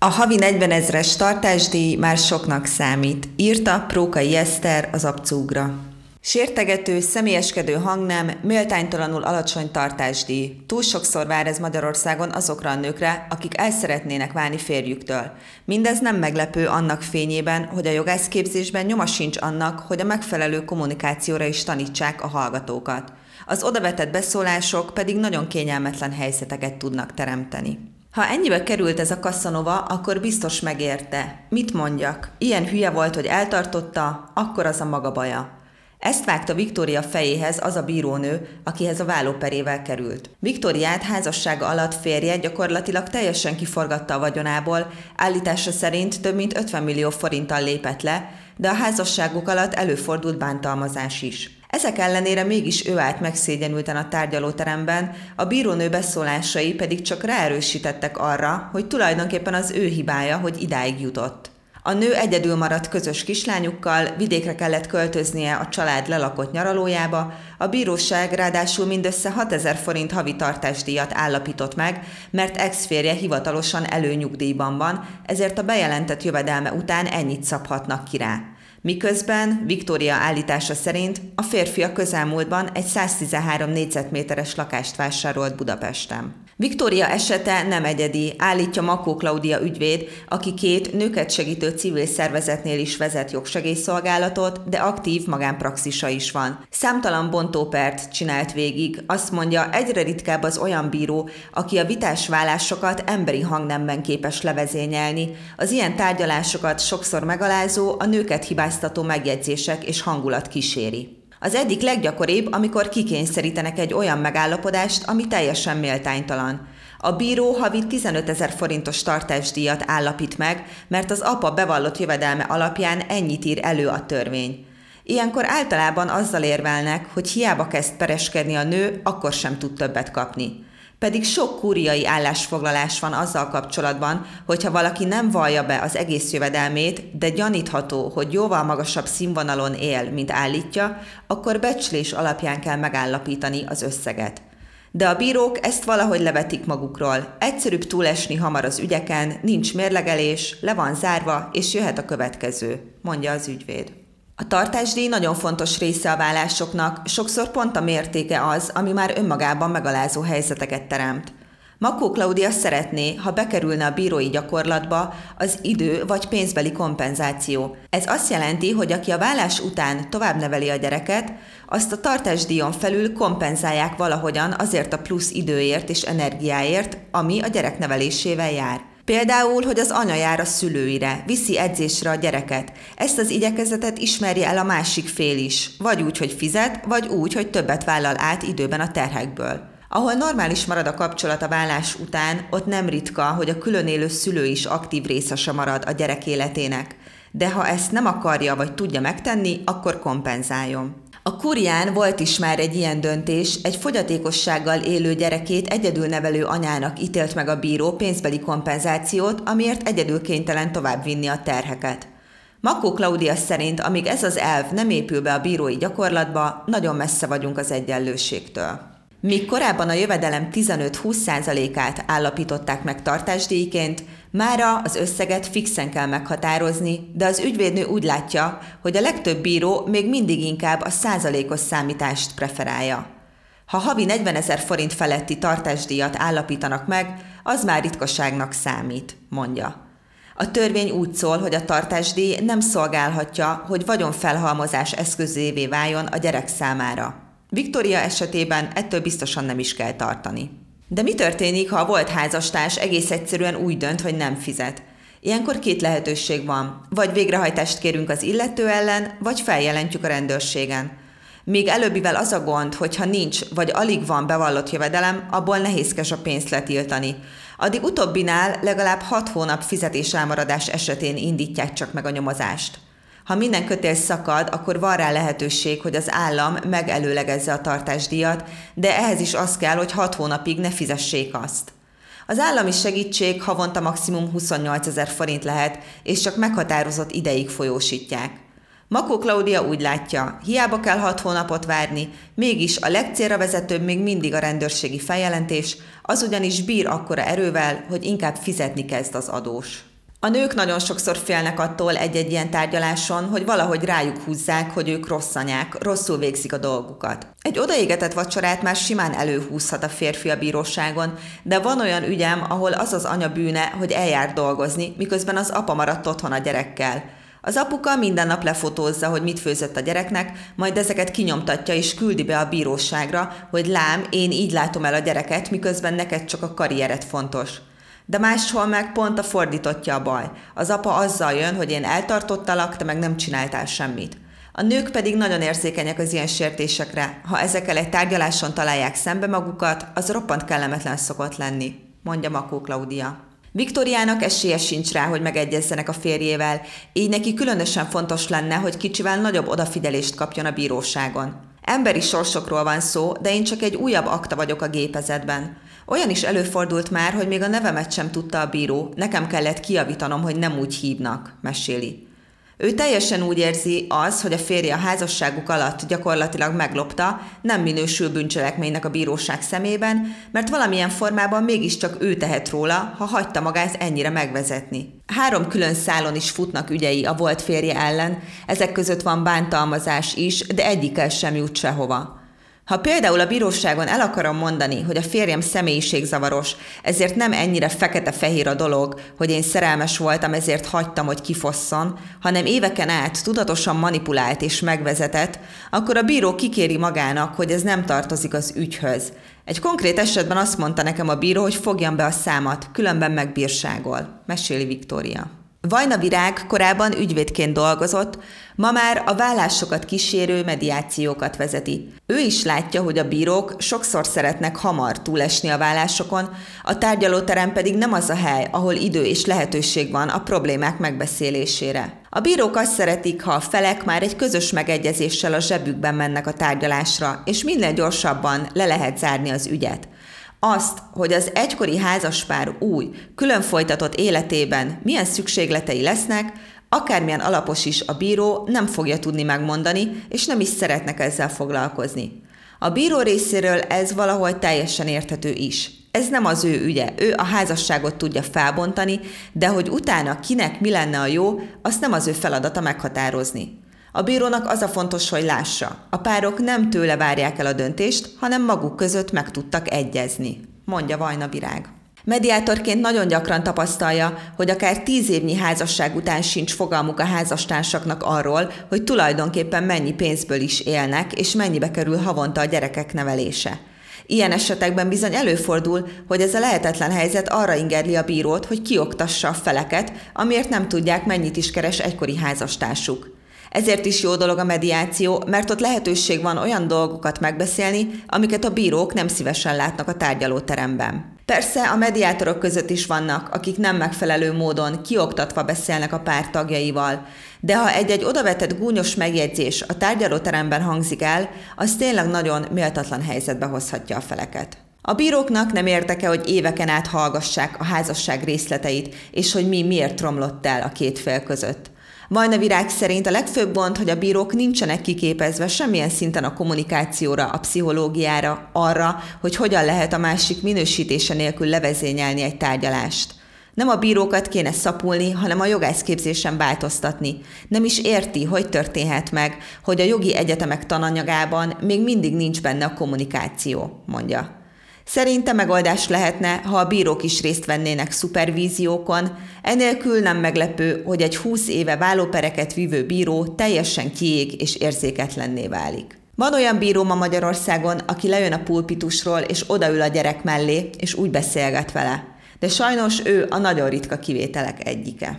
A havi 40 ezres tartásdíj már soknak számít, írta Prókai Eszter az abcúgra. Sértegető, személyeskedő hangnem, méltánytalanul alacsony tartásdíj. Túl sokszor vár ez Magyarországon azokra a nőkre, akik el szeretnének válni férjüktől. Mindez nem meglepő annak fényében, hogy a jogászképzésben nyoma sincs annak, hogy a megfelelő kommunikációra is tanítsák a hallgatókat. Az odavetett beszólások pedig nagyon kényelmetlen helyzeteket tudnak teremteni. Ha ennyibe került ez a kasszanova, akkor biztos megérte. Mit mondjak? Ilyen hülye volt, hogy eltartotta, akkor az a maga baja. Ezt vágta Viktória fejéhez az a bírónő, akihez a vállóperével került. Viktóriát házassága alatt férje gyakorlatilag teljesen kiforgatta a vagyonából, állítása szerint több mint 50 millió forinttal lépett le, de a házasságuk alatt előfordult bántalmazás is. Ezek ellenére mégis ő állt megszégyenülten a tárgyalóteremben, a bírónő beszólásai pedig csak ráerősítettek arra, hogy tulajdonképpen az ő hibája, hogy idáig jutott. A nő egyedül maradt közös kislányukkal, vidékre kellett költöznie a család lelakott nyaralójába, a bíróság ráadásul mindössze 6000 forint havi tartásdíjat állapított meg, mert ex-férje hivatalosan előnyugdíjban van, ezért a bejelentett jövedelme után ennyit szabhatnak ki rá. Miközben Viktória állítása szerint a férfi a közelmúltban egy 113 négyzetméteres lakást vásárolt Budapesten. Viktória esete nem egyedi, állítja Makó Klaudia ügyvéd, aki két nőket segítő civil szervezetnél is vezet jogsegélyszolgálatot, de aktív magánpraxisa is van. Számtalan bontópert csinált végig, azt mondja, egyre ritkább az olyan bíró, aki a vitás vállásokat emberi hangnemben képes levezényelni. Az ilyen tárgyalásokat sokszor megalázó, a nőket hibáztató megjegyzések és hangulat kíséri. Az egyik leggyakoribb, amikor kikényszerítenek egy olyan megállapodást, ami teljesen méltánytalan. A bíró havi 15 ezer forintos tartásdíjat állapít meg, mert az apa bevallott jövedelme alapján ennyit ír elő a törvény. Ilyenkor általában azzal érvelnek, hogy hiába kezd pereskedni a nő, akkor sem tud többet kapni. Pedig sok kúriai állásfoglalás van azzal kapcsolatban, hogyha valaki nem vallja be az egész jövedelmét, de gyanítható, hogy jóval magasabb színvonalon él, mint állítja, akkor becslés alapján kell megállapítani az összeget. De a bírók ezt valahogy levetik magukról. Egyszerűbb túlesni hamar az ügyeken, nincs mérlegelés, le van zárva, és jöhet a következő, mondja az ügyvéd. A tartásdíj nagyon fontos része a vállásoknak, sokszor pont a mértéke az, ami már önmagában megalázó helyzeteket teremt. Makó Klaudia szeretné, ha bekerülne a bírói gyakorlatba az idő vagy pénzbeli kompenzáció. Ez azt jelenti, hogy aki a vállás után tovább neveli a gyereket, azt a tartásdíjon felül kompenzálják valahogyan azért a plusz időért és energiáért, ami a gyerek nevelésével jár. Például, hogy az anya jár a szülőire, viszi edzésre a gyereket. Ezt az igyekezetet ismerje el a másik fél is, vagy úgy, hogy fizet, vagy úgy, hogy többet vállal át időben a terhekből. Ahol normális marad a kapcsolat a vállás után, ott nem ritka, hogy a külön élő szülő is aktív részese marad a gyerek életének. De ha ezt nem akarja vagy tudja megtenni, akkor kompenzáljon. A Kurián volt is már egy ilyen döntés, egy fogyatékossággal élő gyerekét egyedül nevelő anyának ítélt meg a bíró pénzbeli kompenzációt, amiért egyedül kénytelen továbbvinni a terheket. Makó Klaudia szerint, amíg ez az elv nem épül be a bírói gyakorlatba, nagyon messze vagyunk az egyenlőségtől. Míg korábban a jövedelem 15-20%-át állapították meg tartásdíjként, Mára az összeget fixen kell meghatározni, de az ügyvédnő úgy látja, hogy a legtöbb bíró még mindig inkább a százalékos számítást preferálja. Ha havi 40 ezer forint feletti tartásdíjat állapítanak meg, az már ritkaságnak számít, mondja. A törvény úgy szól, hogy a tartásdíj nem szolgálhatja, hogy vagyonfelhalmozás eszközévé váljon a gyerek számára. Viktória esetében ettől biztosan nem is kell tartani. De mi történik, ha a volt házastárs egész egyszerűen úgy dönt, hogy nem fizet? Ilyenkor két lehetőség van. Vagy végrehajtást kérünk az illető ellen, vagy feljelentjük a rendőrségen. Még előbbivel az a gond, hogy ha nincs, vagy alig van bevallott jövedelem, abból nehézkes a pénzt letiltani. Addig utóbbinál legalább hat hónap fizetéselmaradás esetén indítják csak meg a nyomozást. Ha minden kötél szakad, akkor van rá lehetőség, hogy az állam megelőlegezze a tartásdíjat, de ehhez is az kell, hogy 6 hónapig ne fizessék azt. Az állami segítség havonta maximum 28 ezer forint lehet, és csak meghatározott ideig folyósítják. Makó Klaudia úgy látja, hiába kell hat hónapot várni, mégis a legcélra vezetőbb még mindig a rendőrségi feljelentés, az ugyanis bír akkora erővel, hogy inkább fizetni kezd az adós. A nők nagyon sokszor félnek attól egy-egy ilyen tárgyaláson, hogy valahogy rájuk húzzák, hogy ők rossz anyák, rosszul végzik a dolgukat. Egy odaégetett vacsorát már simán előhúzhat a férfi a bíróságon, de van olyan ügyem, ahol az az anya bűne, hogy eljár dolgozni, miközben az apa maradt otthon a gyerekkel. Az apuka minden nap lefotózza, hogy mit főzött a gyereknek, majd ezeket kinyomtatja és küldi be a bíróságra, hogy lám, én így látom el a gyereket, miközben neked csak a karrieret fontos. De máshol meg pont a fordítottja a baj. Az apa azzal jön, hogy én eltartottalak, te meg nem csináltál semmit. A nők pedig nagyon érzékenyek az ilyen sértésekre. Ha ezekkel egy tárgyaláson találják szembe magukat, az roppant kellemetlen szokott lenni, mondja Makó Klaudia. Viktoriának esélye sincs rá, hogy megegyezzenek a férjével, így neki különösen fontos lenne, hogy kicsivel nagyobb odafigyelést kapjon a bíróságon. Emberi sorsokról van szó, de én csak egy újabb akta vagyok a gépezetben. Olyan is előfordult már, hogy még a nevemet sem tudta a bíró, nekem kellett kiavítanom, hogy nem úgy hívnak, meséli. Ő teljesen úgy érzi az, hogy a férje a házasságuk alatt gyakorlatilag meglopta, nem minősül bűncselekménynek a bíróság szemében, mert valamilyen formában mégiscsak ő tehet róla, ha hagyta magát ennyire megvezetni. Három külön szálon is futnak ügyei a volt férje ellen, ezek között van bántalmazás is, de egyikkel sem jut sehova. Ha például a bíróságon el akarom mondani, hogy a férjem személyiségzavaros, ezért nem ennyire fekete-fehér a dolog, hogy én szerelmes voltam, ezért hagytam, hogy kifosszon, hanem éveken át tudatosan manipulált és megvezetett, akkor a bíró kikéri magának, hogy ez nem tartozik az ügyhöz. Egy konkrét esetben azt mondta nekem a bíró, hogy fogjam be a számat, különben megbírságol, meséli Viktória. Vajna Virág korábban ügyvédként dolgozott, ma már a vállásokat kísérő mediációkat vezeti. Ő is látja, hogy a bírók sokszor szeretnek hamar túlesni a vállásokon, a tárgyalóterem pedig nem az a hely, ahol idő és lehetőség van a problémák megbeszélésére. A bírók azt szeretik, ha a felek már egy közös megegyezéssel a zsebükben mennek a tárgyalásra, és minél gyorsabban le lehet zárni az ügyet. Azt, hogy az egykori házaspár új, külön folytatott életében milyen szükségletei lesznek, akármilyen alapos is a bíró nem fogja tudni megmondani, és nem is szeretnek ezzel foglalkozni. A bíró részéről ez valahol teljesen érthető is. Ez nem az ő ügye, ő a házasságot tudja felbontani, de hogy utána kinek mi lenne a jó, azt nem az ő feladata meghatározni. A bírónak az a fontos, hogy lássa. A párok nem tőle várják el a döntést, hanem maguk között meg tudtak egyezni, mondja Vajna Virág. Mediátorként nagyon gyakran tapasztalja, hogy akár tíz évnyi házasság után sincs fogalmuk a házastársaknak arról, hogy tulajdonképpen mennyi pénzből is élnek, és mennyibe kerül havonta a gyerekek nevelése. Ilyen esetekben bizony előfordul, hogy ez a lehetetlen helyzet arra ingerli a bírót, hogy kioktassa a feleket, amiért nem tudják, mennyit is keres egykori házastársuk. Ezért is jó dolog a mediáció, mert ott lehetőség van olyan dolgokat megbeszélni, amiket a bírók nem szívesen látnak a tárgyalóteremben. Persze a mediátorok között is vannak, akik nem megfelelő módon kioktatva beszélnek a pár tagjaival, de ha egy-egy odavetett gúnyos megjegyzés a tárgyalóteremben hangzik el, az tényleg nagyon méltatlan helyzetbe hozhatja a feleket. A bíróknak nem érdeke, hogy éveken át hallgassák a házasság részleteit, és hogy mi miért romlott el a két fél között. Vajna Virág szerint a legfőbb gond, hogy a bírók nincsenek kiképezve semmilyen szinten a kommunikációra, a pszichológiára, arra, hogy hogyan lehet a másik minősítése nélkül levezényelni egy tárgyalást. Nem a bírókat kéne szapulni, hanem a jogászképzésen változtatni. Nem is érti, hogy történhet meg, hogy a jogi egyetemek tananyagában még mindig nincs benne a kommunikáció, mondja. Szerinte megoldás lehetne, ha a bírók is részt vennének szupervíziókon, enélkül nem meglepő, hogy egy 20 éve vállópereket vívő bíró teljesen kiég és érzéketlenné válik. Van olyan bíró ma Magyarországon, aki lejön a pulpitusról, és odaül a gyerek mellé, és úgy beszélget vele. De sajnos ő a nagyon ritka kivételek egyike.